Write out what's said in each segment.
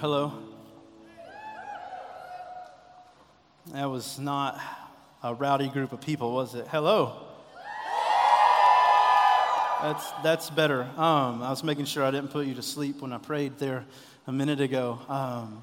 Hello. That was not a rowdy group of people, was it? Hello. That's, that's better. Um, I was making sure I didn't put you to sleep when I prayed there a minute ago. Um,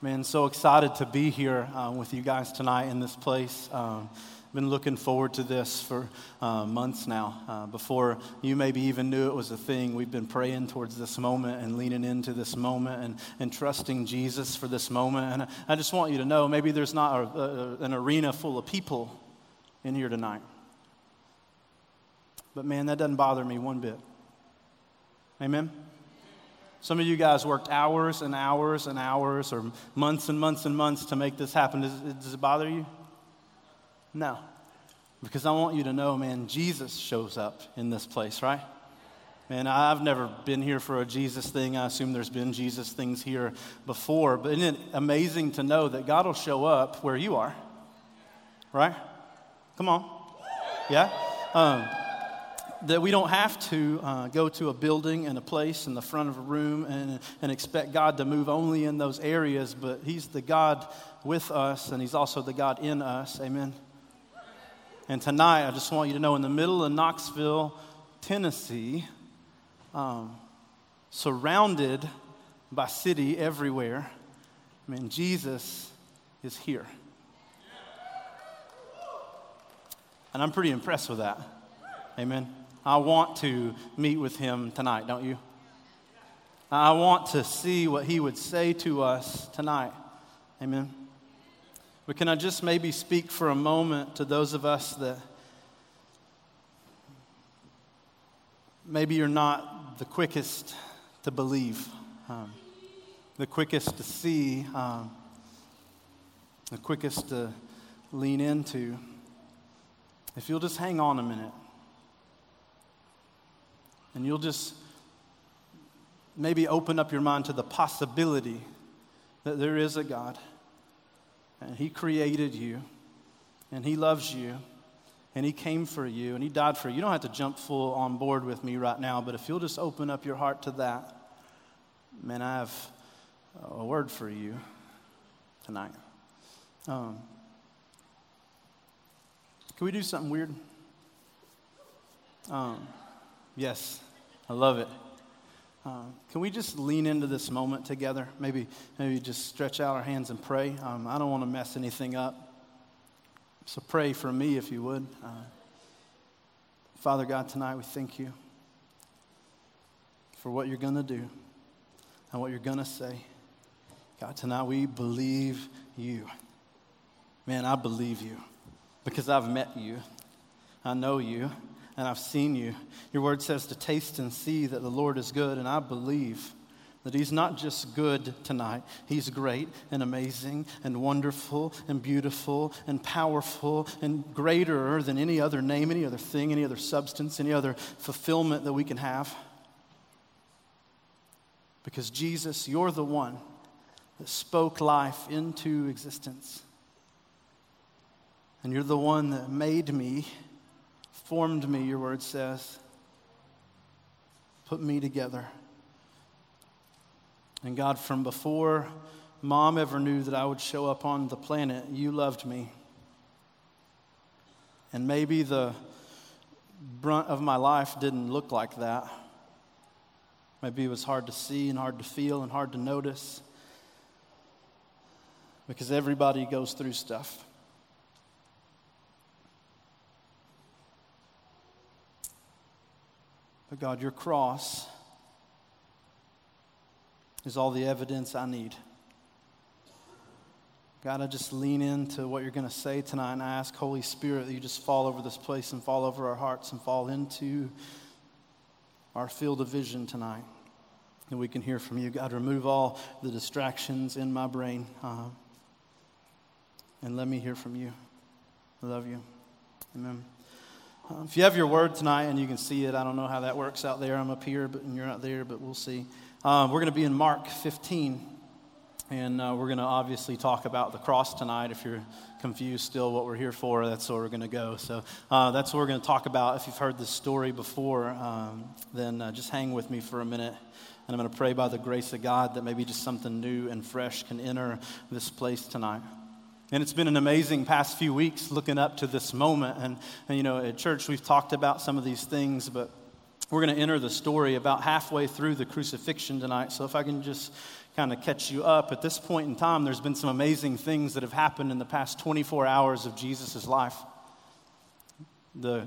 man, so excited to be here uh, with you guys tonight in this place. Um, been looking forward to this for uh, months now. Uh, before you maybe even knew it was a thing, we've been praying towards this moment and leaning into this moment and, and trusting Jesus for this moment. And I just want you to know maybe there's not a, a, an arena full of people in here tonight. But man, that doesn't bother me one bit. Amen? Some of you guys worked hours and hours and hours or months and months and months to make this happen. Does, does it bother you? No. Because I want you to know, man, Jesus shows up in this place, right? Man, I've never been here for a Jesus thing. I assume there's been Jesus things here before. But isn't it amazing to know that God will show up where you are? Right? Come on. Yeah? Um, that we don't have to uh, go to a building and a place in the front of a room and, and expect God to move only in those areas, but He's the God with us and He's also the God in us. Amen. And tonight, I just want you to know in the middle of Knoxville, Tennessee, um, surrounded by city everywhere, I mean, Jesus is here. And I'm pretty impressed with that. Amen. I want to meet with him tonight, don't you? I want to see what he would say to us tonight. Amen. But can I just maybe speak for a moment to those of us that maybe you're not the quickest to believe, um, the quickest to see, um, the quickest to lean into? If you'll just hang on a minute and you'll just maybe open up your mind to the possibility that there is a God and He created you, and He loves you, and He came for you, and He died for you. You don't have to jump full on board with me right now, but if you'll just open up your heart to that, man, I have a word for you tonight. Um, can we do something weird? Um, yes, I love it. Uh, can we just lean into this moment together? Maybe, maybe just stretch out our hands and pray. Um, I don't want to mess anything up. So pray for me if you would. Uh, Father God, tonight we thank you for what you're going to do and what you're going to say. God, tonight we believe you. Man, I believe you because I've met you, I know you and I've seen you. Your word says to taste and see that the Lord is good, and I believe that He's not just good tonight, He's great and amazing and wonderful and beautiful and powerful and greater than any other name, any other thing, any other substance, any other fulfillment that we can have. Because Jesus, you're the one that spoke life into existence. And you're the one that made me formed me, your word says, put me together. And God, from before mom ever knew that I would show up on the planet, you loved me. And maybe the brunt of my life didn't look like that. Maybe it was hard to see and hard to feel and hard to notice because everybody goes through stuff. But God, your cross is all the evidence I need. God, I just lean into what you're going to say tonight and I ask, Holy Spirit, that you just fall over this place and fall over our hearts and fall into our field of vision tonight. And we can hear from you. God, remove all the distractions in my brain uh, and let me hear from you. I love you. Amen. If you have your word tonight and you can see it, I don't know how that works out there. I'm up here, but you're not there, but we'll see. Uh, we're going to be in Mark 15, and uh, we're going to obviously talk about the cross tonight. If you're confused still what we're here for, that's where we're going to go. So uh, that's what we're going to talk about. If you've heard this story before, um, then uh, just hang with me for a minute. And I'm going to pray by the grace of God that maybe just something new and fresh can enter this place tonight. And it's been an amazing past few weeks looking up to this moment. And, and, you know, at church, we've talked about some of these things, but we're going to enter the story about halfway through the crucifixion tonight. So if I can just kind of catch you up, at this point in time, there's been some amazing things that have happened in the past 24 hours of Jesus' life. The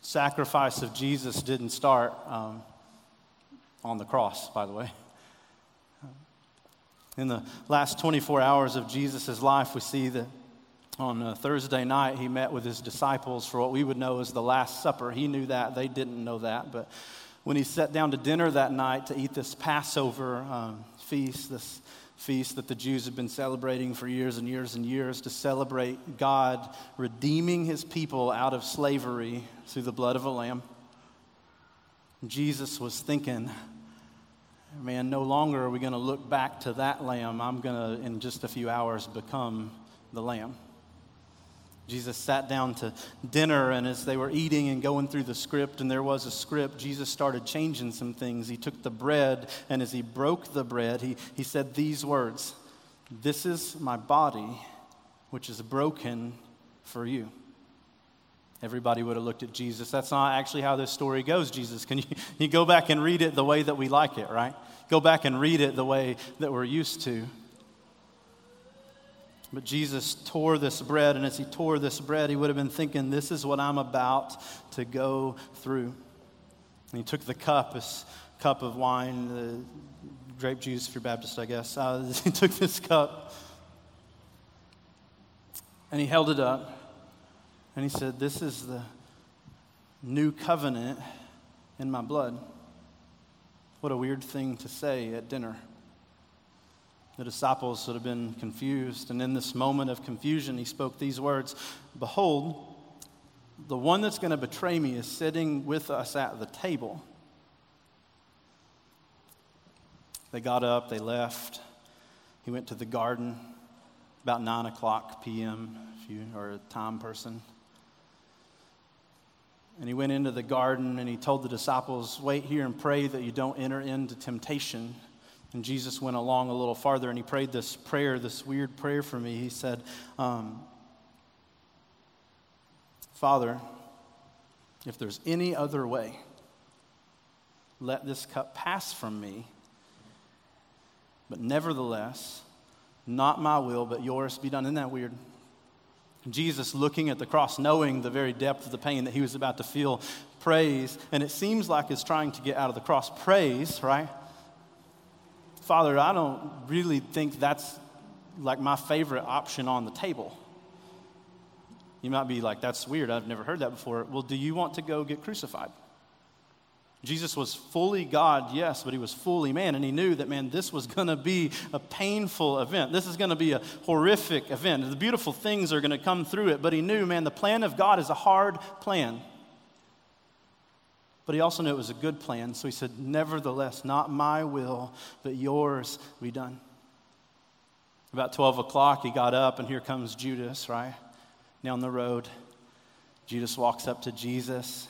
sacrifice of Jesus didn't start um, on the cross, by the way. In the last 24 hours of Jesus' life, we see that on Thursday night, he met with his disciples for what we would know as the Last Supper. He knew that, they didn't know that. But when he sat down to dinner that night to eat this Passover um, feast, this feast that the Jews have been celebrating for years and years and years to celebrate God redeeming his people out of slavery through the blood of a lamb, Jesus was thinking, man, no longer are we going to look back to that lamb. I'm going to, in just a few hours, become the lamb. Jesus sat down to dinner, and as they were eating and going through the script, and there was a script, Jesus started changing some things. He took the bread, and as he broke the bread, he, he said these words This is my body, which is broken for you. Everybody would have looked at Jesus. That's not actually how this story goes, Jesus. Can you, you go back and read it the way that we like it, right? Go back and read it the way that we're used to. But Jesus tore this bread, and as he tore this bread, he would have been thinking, This is what I'm about to go through. And he took the cup, this cup of wine, the grape juice if you're Baptist, I guess. Uh, he took this cup and he held it up and he said, This is the new covenant in my blood. What a weird thing to say at dinner. The disciples would have been confused. And in this moment of confusion, he spoke these words Behold, the one that's going to betray me is sitting with us at the table. They got up, they left. He went to the garden about 9 o'clock p.m., if you are a time person. And he went into the garden and he told the disciples, Wait here and pray that you don't enter into temptation. And Jesus went along a little farther and he prayed this prayer, this weird prayer for me. He said, um, Father, if there's any other way, let this cup pass from me. But nevertheless, not my will, but yours be done. Isn't that weird? Jesus, looking at the cross, knowing the very depth of the pain that he was about to feel, prays, and it seems like it's trying to get out of the cross. Prays, right? Father, I don't really think that's like my favorite option on the table. You might be like, that's weird. I've never heard that before. Well, do you want to go get crucified? Jesus was fully God, yes, but he was fully man. And he knew that, man, this was going to be a painful event. This is going to be a horrific event. The beautiful things are going to come through it. But he knew, man, the plan of God is a hard plan. But he also knew it was a good plan. So he said, Nevertheless, not my will, but yours be done. About 12 o'clock, he got up, and here comes Judas, right? Down the road. Judas walks up to Jesus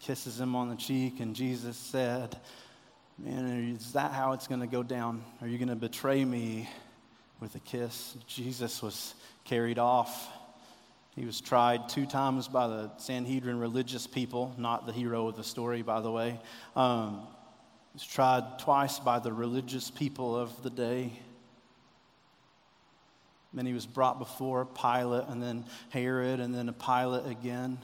kisses him on the cheek, and Jesus said, Man, is that how it's going to go down? Are you going to betray me with a kiss? Jesus was carried off. He was tried two times by the Sanhedrin religious people, not the hero of the story, by the way. Um, he was tried twice by the religious people of the day. Then he was brought before Pilate, and then Herod, and then a Pilate again.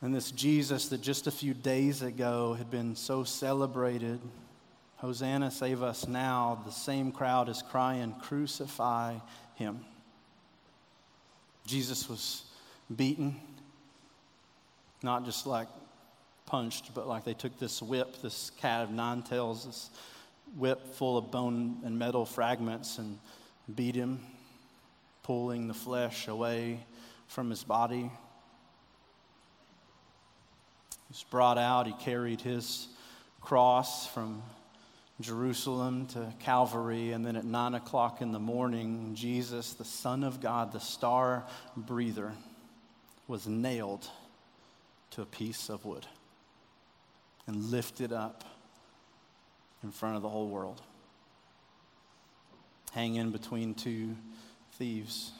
And this Jesus that just a few days ago had been so celebrated, Hosanna, save us now, the same crowd is crying, Crucify him. Jesus was beaten, not just like punched, but like they took this whip, this cat of nine tails, this whip full of bone and metal fragments, and beat him, pulling the flesh away from his body. Was brought out. He carried his cross from Jerusalem to Calvary. And then at nine o'clock in the morning, Jesus, the Son of God, the star breather, was nailed to a piece of wood. and lifted up in front of the whole world, hanging between two thieves.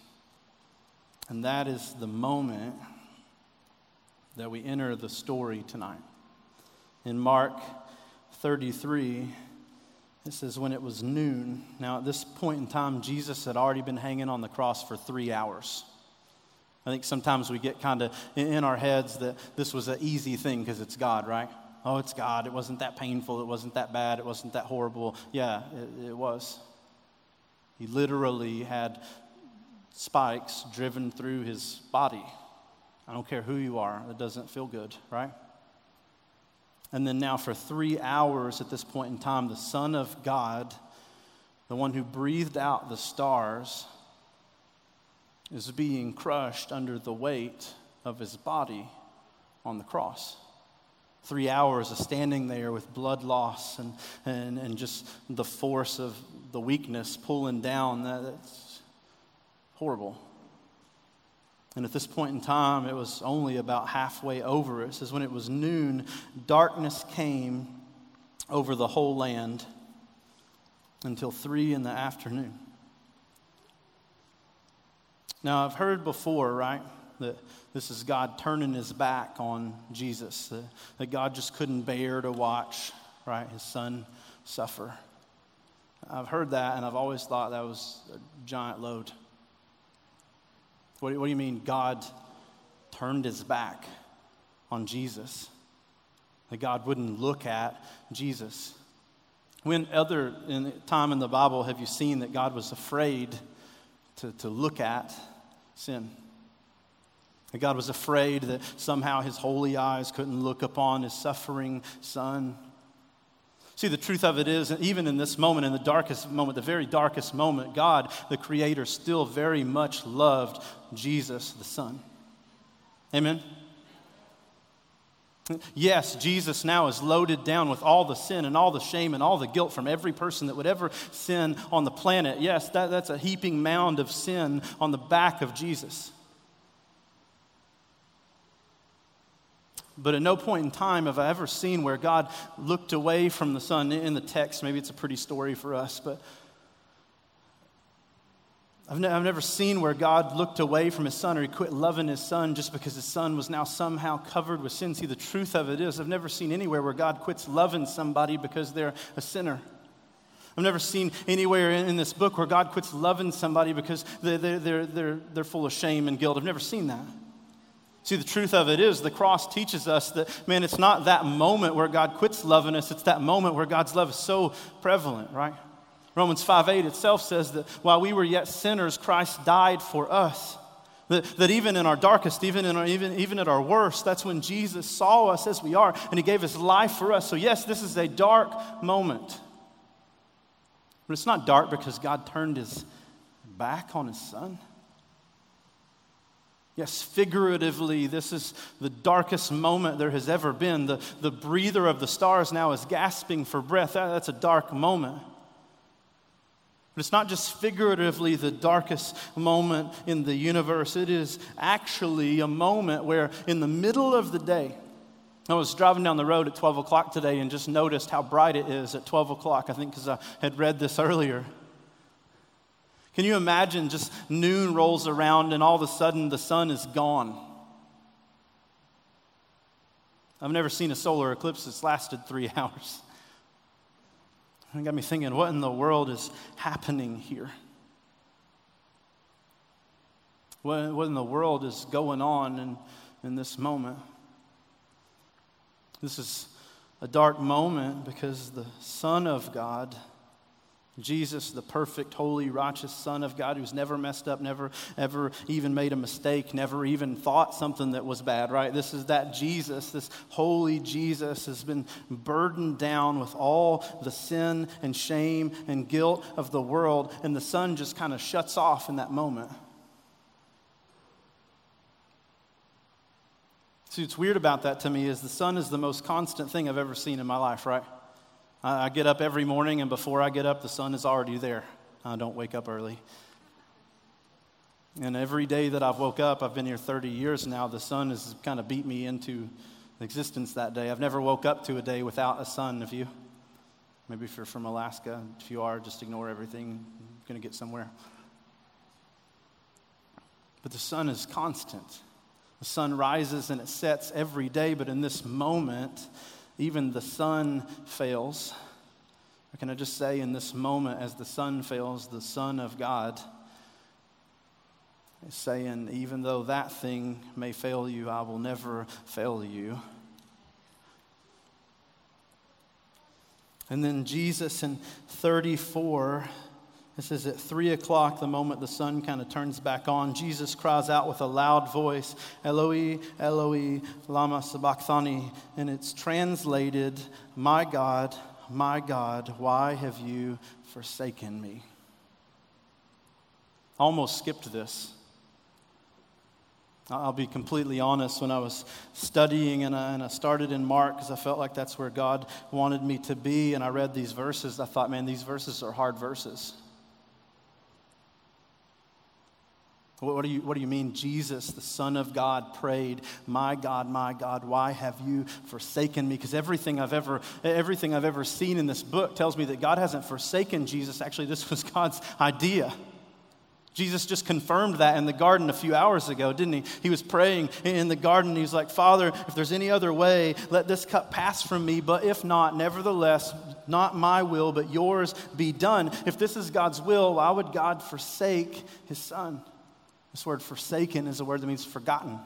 And that is the moment that we enter the story tonight. In Mark 33, it says, when it was noon. Now, at this point in time, Jesus had already been hanging on the cross for three hours. I think sometimes we get kind of in our heads that this was an easy thing because it's God, right? Oh, it's God. It wasn't that painful. It wasn't that bad. It wasn't that horrible. Yeah, it, it was. He literally had spikes driven through his body. I don't care who you are, it doesn't feel good, right? And then now, for three hours at this point in time, the Son of God, the one who breathed out the stars, is being crushed under the weight of his body on the cross. Three hours of standing there with blood loss and, and, and just the force of the weakness pulling down. That, that's horrible. And at this point in time, it was only about halfway over. It says, when it was noon, darkness came over the whole land until three in the afternoon. Now, I've heard before, right, that this is God turning his back on Jesus, that, that God just couldn't bear to watch, right, his son suffer. I've heard that, and I've always thought that was a giant load. What, what do you mean God turned his back on Jesus? That God wouldn't look at Jesus. When other in, time in the Bible have you seen that God was afraid to, to look at sin? That God was afraid that somehow his holy eyes couldn't look upon his suffering son. See, the truth of it is, even in this moment, in the darkest moment, the very darkest moment, God, the Creator, still very much loved Jesus, the Son. Amen? Yes, Jesus now is loaded down with all the sin and all the shame and all the guilt from every person that would ever sin on the planet. Yes, that, that's a heaping mound of sin on the back of Jesus. But at no point in time have I ever seen where God looked away from the Son in the text. Maybe it's a pretty story for us, but I've, ne- I've never seen where God looked away from his son or he quit loving his son just because his son was now somehow covered with sin. See, the truth of it is, I've never seen anywhere where God quits loving somebody because they're a sinner. I've never seen anywhere in, in this book where God quits loving somebody because they're, they're, they're, they're, they're full of shame and guilt. I've never seen that. See, the truth of it is, the cross teaches us that, man, it's not that moment where God quits loving us, it's that moment where God's love is so prevalent, right? Romans 5 8 itself says that while we were yet sinners, Christ died for us. That, that even in our darkest, even, in our, even, even at our worst, that's when Jesus saw us as we are and he gave his life for us. So, yes, this is a dark moment. But it's not dark because God turned his back on his son. Yes, figuratively, this is the darkest moment there has ever been. The, the breather of the stars now is gasping for breath. That, that's a dark moment. But it's not just figuratively the darkest moment in the universe, it is actually a moment where, in the middle of the day, I was driving down the road at 12 o'clock today and just noticed how bright it is at 12 o'clock, I think because I had read this earlier. Can you imagine just noon rolls around and all of a sudden the sun is gone? I've never seen a solar eclipse that's lasted three hours. It got me thinking, what in the world is happening here? What, what in the world is going on in, in this moment? This is a dark moment because the Son of God Jesus, the perfect, holy, righteous Son of God who's never messed up, never ever even made a mistake, never even thought something that was bad, right? This is that Jesus, this holy Jesus has been burdened down with all the sin and shame and guilt of the world, and the sun just kind of shuts off in that moment. See, what's weird about that to me is the sun is the most constant thing I've ever seen in my life, right? I get up every morning, and before I get up, the sun is already there. I don't wake up early. And every day that I've woke up, I've been here 30 years now, the sun has kind of beat me into existence that day. I've never woke up to a day without a sun. Have you? Maybe if you're from Alaska, if you are, just ignore everything. You're going to get somewhere. But the sun is constant. The sun rises and it sets every day, but in this moment, even the sun fails. Or can I just say, in this moment, as the sun fails, the Son of God is saying, even though that thing may fail you, I will never fail you. And then Jesus in 34 this is at three o'clock, the moment the sun kind of turns back on. Jesus cries out with a loud voice, Eloi, Eloi, Lama Sabachthani. And it's translated, My God, my God, why have you forsaken me? I almost skipped this. I'll be completely honest. When I was studying and I, and I started in Mark because I felt like that's where God wanted me to be, and I read these verses, I thought, man, these verses are hard verses. What do, you, what do you mean Jesus, the Son of God, prayed, My God, my God, why have you forsaken me? Because everything I've ever everything I've ever seen in this book tells me that God hasn't forsaken Jesus. Actually, this was God's idea. Jesus just confirmed that in the garden a few hours ago, didn't he? He was praying in the garden. He was like, Father, if there's any other way, let this cup pass from me. But if not, nevertheless, not my will, but yours be done. If this is God's will, why would God forsake his son? This word forsaken is a word that means forgotten.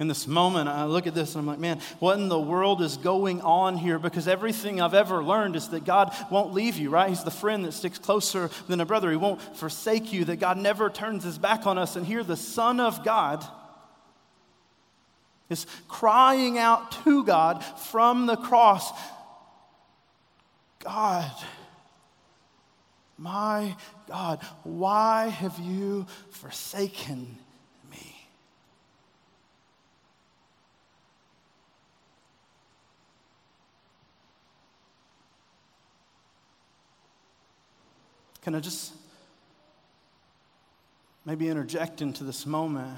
In this moment, I look at this and I'm like, man, what in the world is going on here? Because everything I've ever learned is that God won't leave you, right? He's the friend that sticks closer than a brother. He won't forsake you, that God never turns his back on us. And here, the Son of God is crying out to God from the cross God, my God, why have you forsaken me? Can I just maybe interject into this moment?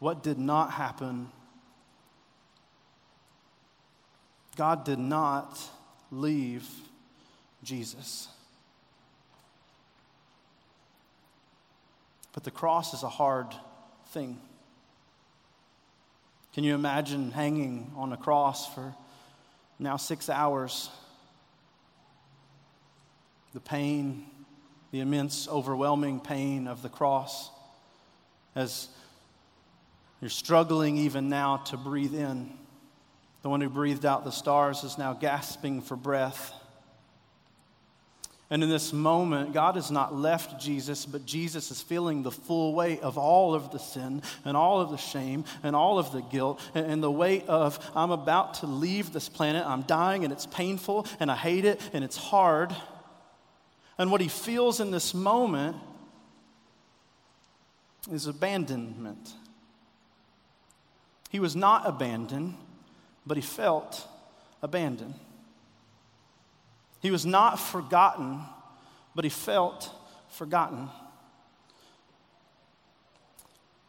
What did not happen? God did not leave Jesus. But the cross is a hard thing. Can you imagine hanging on a cross for now six hours? The pain, the immense, overwhelming pain of the cross as you're struggling even now to breathe in. The one who breathed out the stars is now gasping for breath. And in this moment, God has not left Jesus, but Jesus is feeling the full weight of all of the sin and all of the shame and all of the guilt and, the weight of, I'm about to leave this planet, I'm dying, and it's painful, and I hate it, and it's hard. And what he feels in this moment is abandonment. He was not abandoned, but he felt abandoned. He was not forgotten, but he felt forgotten.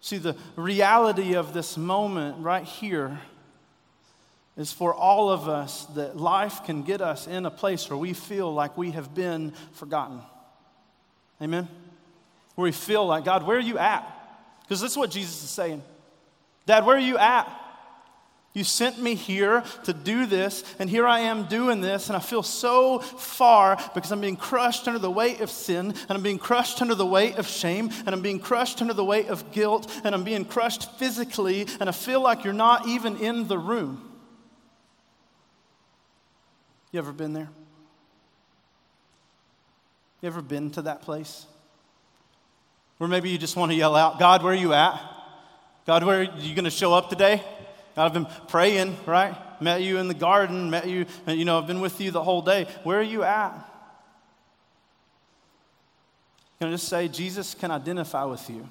See, the reality of this moment right here is for all of us that life can get us in a place where we feel like we have been forgotten. Amen? Where we feel like, God, where are you at? Because this is what Jesus is saying. Dad, where are you at? You sent me here to do this, and here I am doing this, and I feel so far because I'm being crushed under the weight of sin, and I'm being crushed under the weight of shame, and I'm being crushed under the weight of guilt, and I'm being crushed physically, and I feel like you're not even in the room. You ever been there? You ever been to that place? Where maybe you just want to yell out, God, where are you at? God, where are you going to show up today? I've been praying, right? Met you in the garden, met you, you know, I've been with you the whole day. Where are you at? Can I just say, Jesus can identify with you.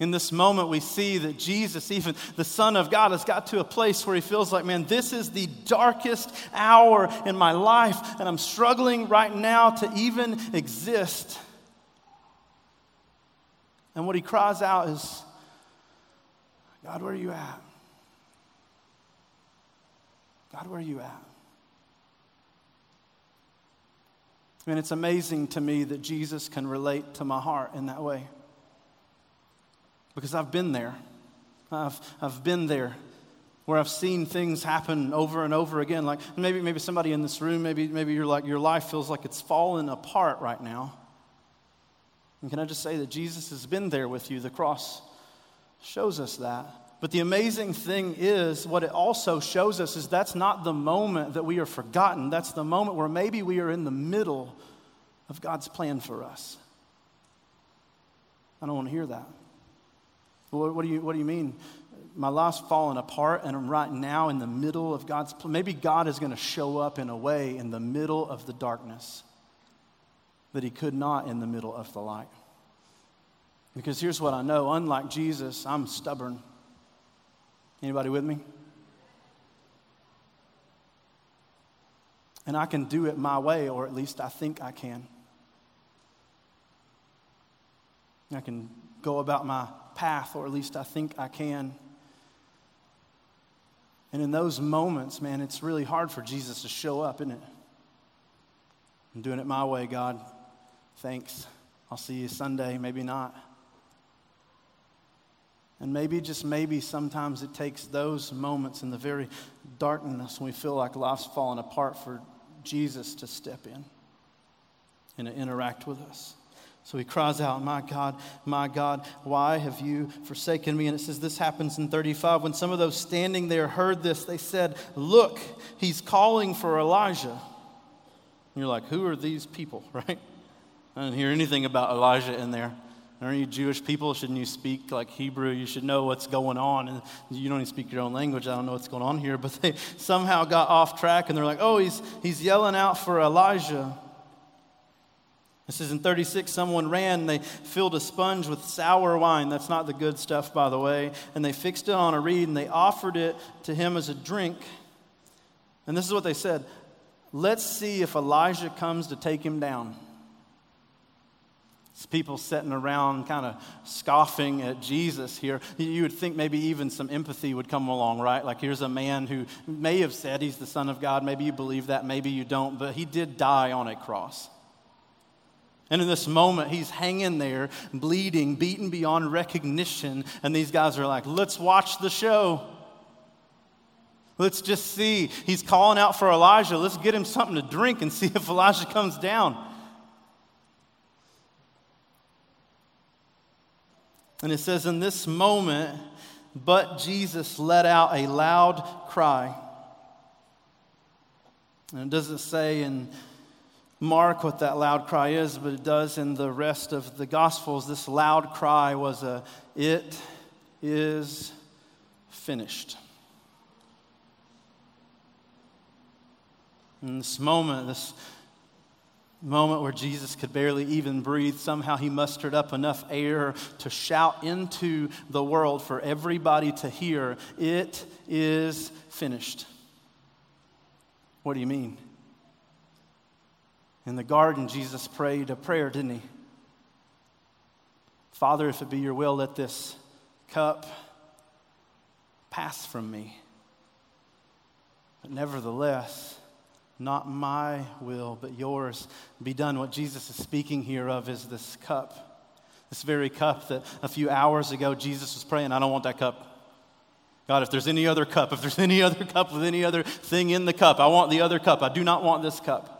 In this moment, we see that Jesus, even the Son of God, has got to a place where he feels like, man, this is the darkest hour in my life, and I'm struggling right now to even exist. And what he cries out is, God, where are you at? God, where are you at? And it's amazing to me that Jesus can relate to my heart in that way. Because I've been there. I've, I've been there where I've seen things happen over and over again. Like maybe, maybe somebody in this room, maybe, maybe you're like, your life feels like it's fallen apart right now. And can I just say that Jesus has been there with you? The cross shows us that. But the amazing thing is, what it also shows us is that's not the moment that we are forgotten. That's the moment where maybe we are in the middle of God's plan for us. I don't want to hear that. What, what, do, you, what do you mean? My life's fallen apart and I'm right now in the middle of God's plan. Maybe God is going to show up in a way in the middle of the darkness that he could not in the middle of the light. Because here's what I know unlike Jesus, I'm stubborn. Anybody with me? And I can do it my way, or at least I think I can. I can go about my path, or at least I think I can. And in those moments, man, it's really hard for Jesus to show up, isn't it? I'm doing it my way, God. Thanks. I'll see you Sunday, maybe not. And maybe, just maybe, sometimes it takes those moments in the very darkness when we feel like life's falling apart for Jesus to step in and to interact with us. So he cries out, My God, my God, why have you forsaken me? And it says this happens in 35. When some of those standing there heard this, they said, Look, he's calling for Elijah. And you're like, Who are these people, right? I didn't hear anything about Elijah in there. Aren't you Jewish people? Shouldn't you speak like Hebrew? You should know what's going on. And you don't even speak your own language. I don't know what's going on here. But they somehow got off track and they're like, oh, he's, he's yelling out for Elijah. It says in 36, someone ran, and they filled a sponge with sour wine. That's not the good stuff, by the way. And they fixed it on a reed and they offered it to him as a drink. And this is what they said Let's see if Elijah comes to take him down. It's people sitting around kind of scoffing at Jesus here. You would think maybe even some empathy would come along, right? Like here's a man who may have said he's the Son of God. Maybe you believe that, maybe you don't, but he did die on a cross. And in this moment, he's hanging there, bleeding, beaten beyond recognition. And these guys are like, let's watch the show. Let's just see. He's calling out for Elijah. Let's get him something to drink and see if Elijah comes down. And it says, In this moment, but Jesus let out a loud cry. And it doesn't say in Mark what that loud cry is, but it does in the rest of the Gospels. This loud cry was a, It is finished. In this moment, this moment where Jesus could barely even breathe, somehow he mustered up enough air to shout into the world for everybody to hear, It is finished. What do you mean? In the garden, Jesus prayed a prayer, didn't he? Father, if it be your will, let this cup pass from me. But nevertheless, not my will, but yours be done. What Jesus is speaking here of is this cup. This very cup that a few hours ago Jesus was praying, I don't want that cup. God, if there's any other cup, if there's any other cup with any other thing in the cup, I want the other cup. I do not want this cup.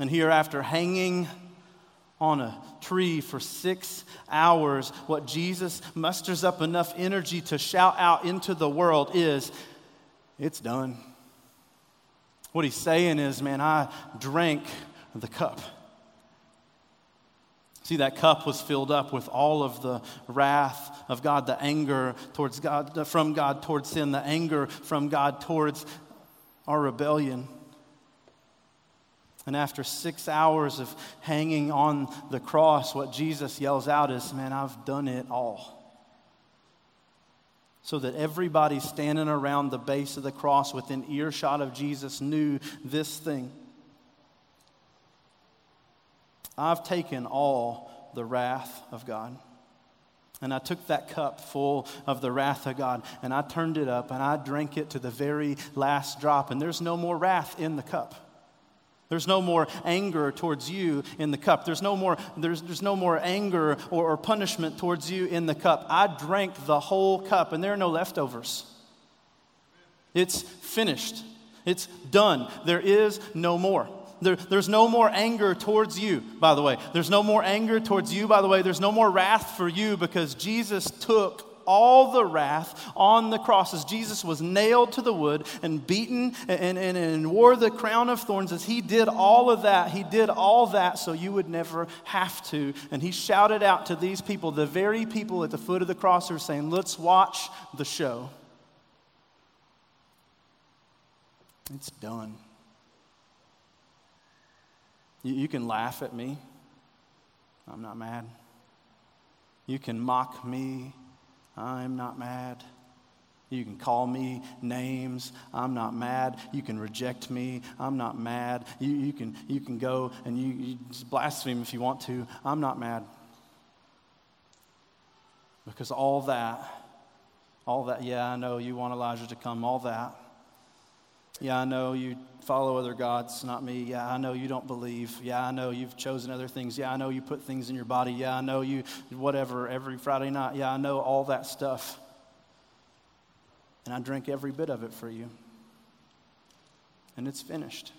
And here, after hanging on a tree for six hours, what Jesus musters up enough energy to shout out into the world is, it's done. What he's saying is, man, I drank the cup. See, that cup was filled up with all of the wrath of God, the anger towards God, from God towards sin, the anger from God towards our rebellion. And after six hours of hanging on the cross, what Jesus yells out is, Man, I've done it all so that everybody standing around the base of the cross within earshot of Jesus knew this thing. I've taken all the wrath of God. And I took that cup full of the wrath of God and I turned it up and I drank it to the very last drop. And there's no more wrath in the cup. There's no more anger towards you in the cup. There's no more, there's, there's no more anger or, or punishment towards you in the cup. I drank the whole cup and there are no leftovers. It's finished. It's done. There is no more. There, there's no more anger towards you, by the way. There's no more anger towards you, by the way. There's no more wrath for you because Jesus took all the wrath on the cross as Jesus was nailed to the wood and beaten and, and, and wore the crown of thorns. As he did all of that, he did all that so you would never have to. And he shouted out to these people, the very people at the foot of the cross, who are saying, Let's watch the show. It's done. You, you can laugh at me. I'm not mad. You can mock me. I'm not mad. You can call me names. I'm not mad. You can reject me. I'm not mad. You, you, can, you can go and you, you blaspheme if you want to. I'm not mad. Because all that, all that, yeah, I know you want Elijah to come, all that yeah, I know you follow other gods, not me. Yeah, I know you don't believe. Yeah, I know you've chosen other things. Yeah, I know you put things in your body. Yeah, I know you, whatever, every Friday night. Yeah, I know all that stuff. And I drink every bit of it for you. And it's finished.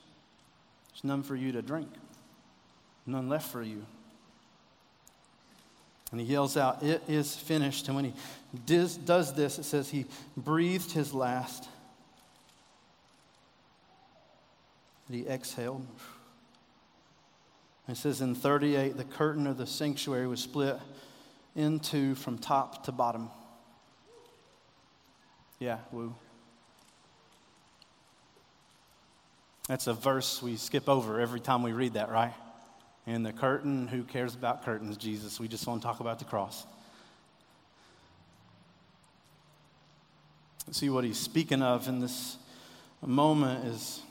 There's none for you to drink, none left for you. And he yells out, It is finished. And when he does this, it says he breathed his last. That he exhaled. It says in 38, the curtain of the sanctuary was split into from top to bottom. Yeah, woo. That's a verse we skip over every time we read that, right? And the curtain, who cares about curtains, Jesus? We just want to talk about the cross. See what he's speaking of in this moment is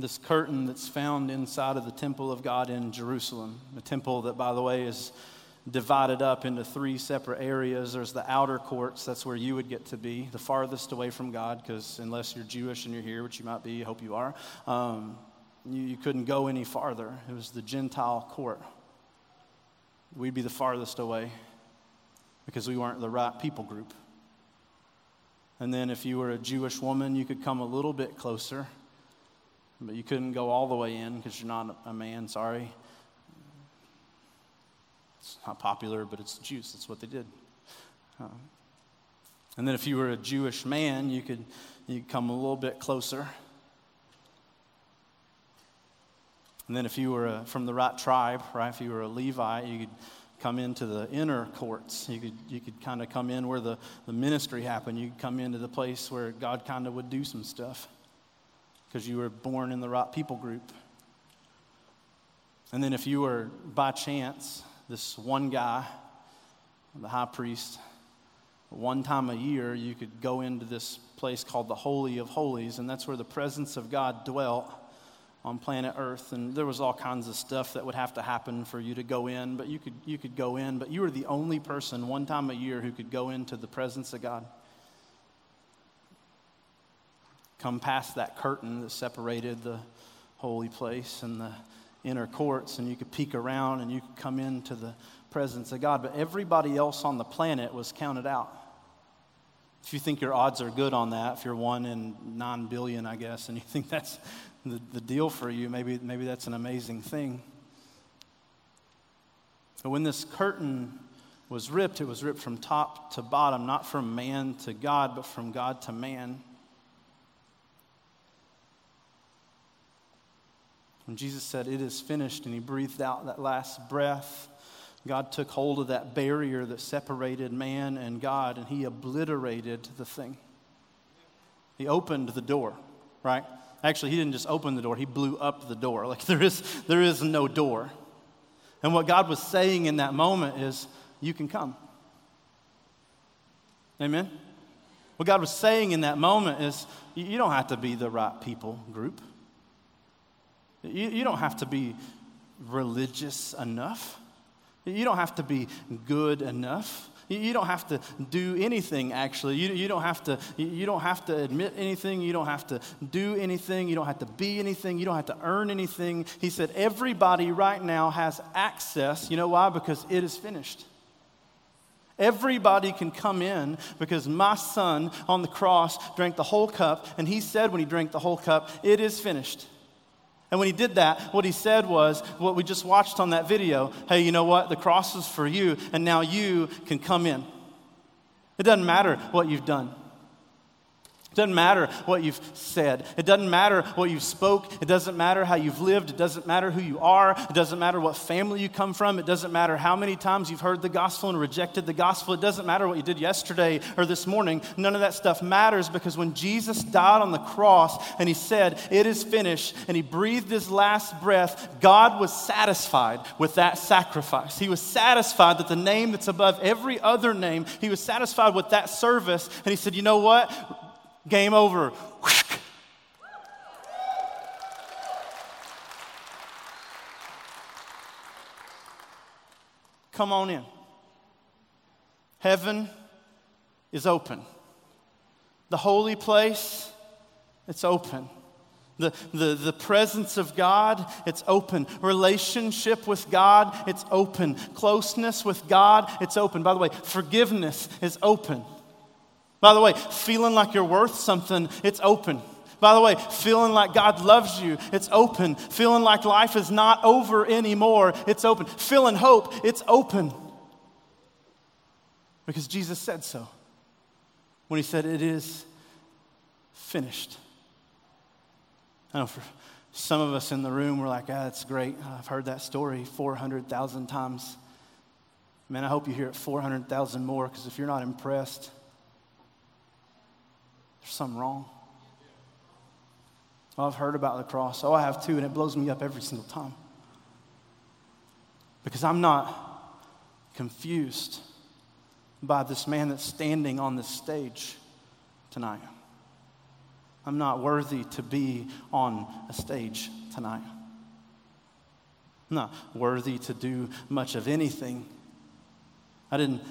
this curtain that's found inside of the temple of God in Jerusalem. A temple that, by the way, is divided up into three separate areas. There's the outer courts, that's where you would get to be, the farthest away from God, because unless you're Jewish and you're here, which you might be, I hope you are, um, you, you couldn't go any farther. It was the Gentile court. We'd be the farthest away because we weren't the right people group. And then if you were a Jewish woman, you could come a little bit closer but you couldn't go all the way in because you're not a man, sorry. It's not popular, but it's the Jews. That's what they did. Um, and then if you were a Jewish man, you could you come a little bit closer. And then if you were a, from the right tribe, right, if you were a Levite, you could come into the inner courts. You could, you could kind of come in where the, the ministry happened. You could come into the place where God kind of would do some stuff because you were born in the right people group. And then if you were by chance this one guy, the high priest, one time a year you could go into this place called the Holy of Holies, and that's where the presence of God dwelt on planet Earth. And there was all kinds of stuff that would have to happen for you to go in, but you could, you could go in, but you were the only person one time a year who could go into the presence of God come past that curtain that separated the holy place and the inner courts, and you could peek around and you could come into the presence of God. But everybody else on the planet was counted out. If you think your odds are good on that, if you're one in nine billion, I guess, and you think that's the, the deal for you, maybe, maybe that's an amazing thing. But when this curtain was ripped, it was ripped from top to bottom, not from man to God, but from God to man. When Jesus said, It is finished, and he breathed out that last breath, God took hold of that barrier that separated man and God, and he obliterated the thing. He opened the door, right? Actually, he didn't just open the door, he blew up the door. Like there is, there is no door. And what God was saying in that moment is, You can come. Amen? What God was saying in that moment is, You don't have to be the right people group. You, you don't have to be religious enough. You don't have to be good enough. You don't have to do anything, actually. You, you, don't have to, you don't have to admit anything. You don't have to do anything. You don't have to be anything. You don't have to earn anything. He said, Everybody right now has access. You know why? Because it is finished. Everybody can come in because my son on the cross drank the whole cup, and he said when he drank the whole cup, It is finished. And when he did that, what he said was what we just watched on that video hey, you know what? The cross is for you, and now you can come in. It doesn't matter what you've done. It doesn't matter what you've said. It doesn't matter what you've spoke. It doesn't matter how you've lived. It doesn't matter who you are. It doesn't matter what family you come from. It doesn't matter how many times you've heard the gospel and rejected the gospel. It doesn't matter what you did yesterday or this morning. None of that stuff matters because when Jesus died on the cross and he said, It is finished, and he breathed his last breath, God was satisfied with that sacrifice. He was satisfied that the name that's above every other name, he was satisfied with that service. And he said, You know what? Game over. Come on in. Heaven is open. The holy place, it's open. The, the, the presence of God, it's open. Relationship with God, it's open. Closeness with God, it's open. By the way, forgiveness is open. By the way, feeling like you're worth something, it's open. By the way, feeling like God loves you, it's open. Feeling like life is not over anymore, it's open. Feeling hope, it's open. Because Jesus said so when he said, It is finished. I know for some of us in the room, we're like, ah, that's great. I've heard that story 400,000 times. Man, I hope you hear it 400,000 more because if you're not impressed, there's something wrong. Oh, I've heard about the cross. Oh, I have too, and it blows me up every single time. Because I'm not confused by this man that's standing on this stage tonight. I'm not worthy to be on a stage tonight. I'm not worthy to do much of anything. I didn't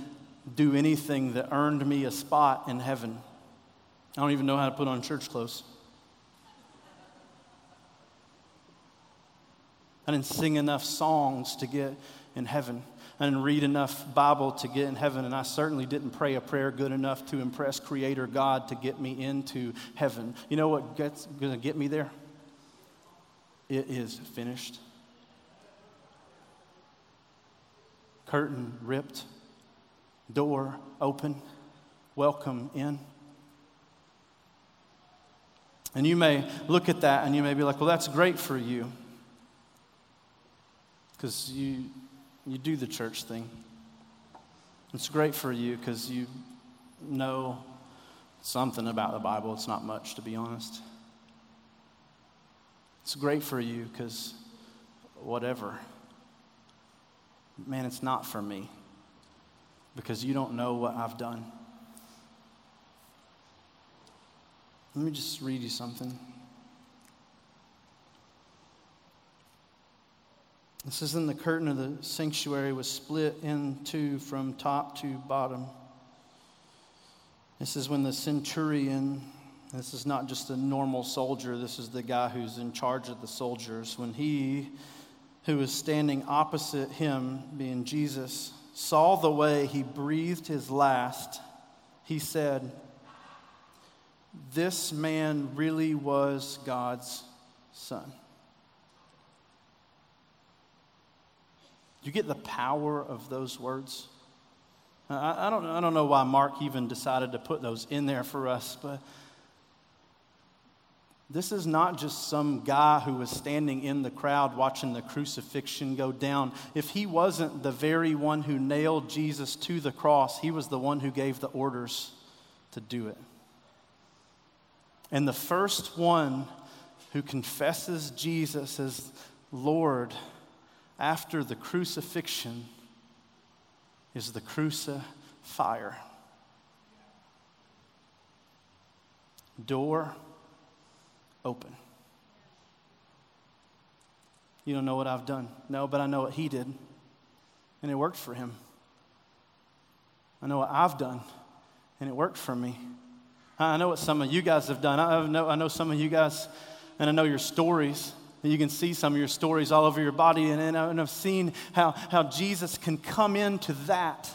do anything that earned me a spot in heaven. I don't even know how to put on church clothes. I didn't sing enough songs to get in heaven. I didn't read enough Bible to get in heaven, and I certainly didn't pray a prayer good enough to impress Creator God to get me into heaven. You know what gets going to get me there? It is finished. Curtain ripped, door open, welcome in. And you may look at that and you may be like, well, that's great for you because you, you do the church thing. It's great for you because you know something about the Bible. It's not much, to be honest. It's great for you because whatever. Man, it's not for me because you don't know what I've done. Let me just read you something. It says, Then the curtain of the sanctuary was split in two from top to bottom. This is when the centurion, this is not just a normal soldier, this is the guy who's in charge of the soldiers. When he, who was standing opposite him, being Jesus, saw the way he breathed his last, he said, this man really was God's son. You get the power of those words? I, I, don't, I don't know why Mark even decided to put those in there for us, but this is not just some guy who was standing in the crowd watching the crucifixion go down. If he wasn't the very one who nailed Jesus to the cross, he was the one who gave the orders to do it. And the first one who confesses Jesus as Lord after the crucifixion is the crucifier. Door open. You don't know what I've done. No, but I know what he did. And it worked for him. I know what I've done, and it worked for me. I know what some of you guys have done. I know, I know some of you guys, and I know your stories. You can see some of your stories all over your body, and, and I've seen how, how Jesus can come into that.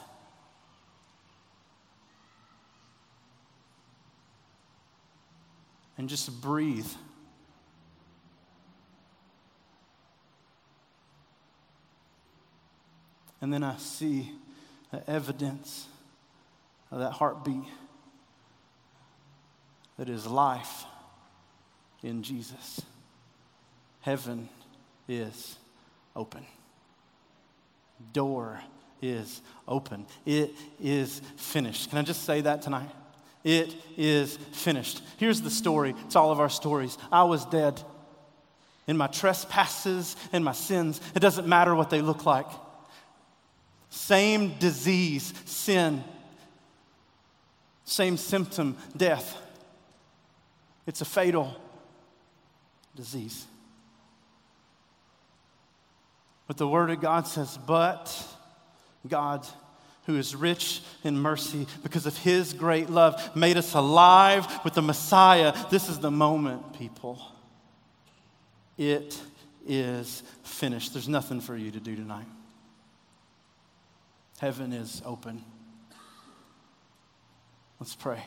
And just breathe. And then I see the evidence of that heartbeat that is life in Jesus. Heaven is open. Door is open. It is finished. Can I just say that tonight? It is finished. Here's the story. It's all of our stories. I was dead in my trespasses and my sins. It doesn't matter what they look like. Same disease, sin. Same symptom, death. It's a fatal disease. But the Word of God says, But God, who is rich in mercy because of His great love, made us alive with the Messiah. This is the moment, people. It is finished. There's nothing for you to do tonight. Heaven is open. Let's pray.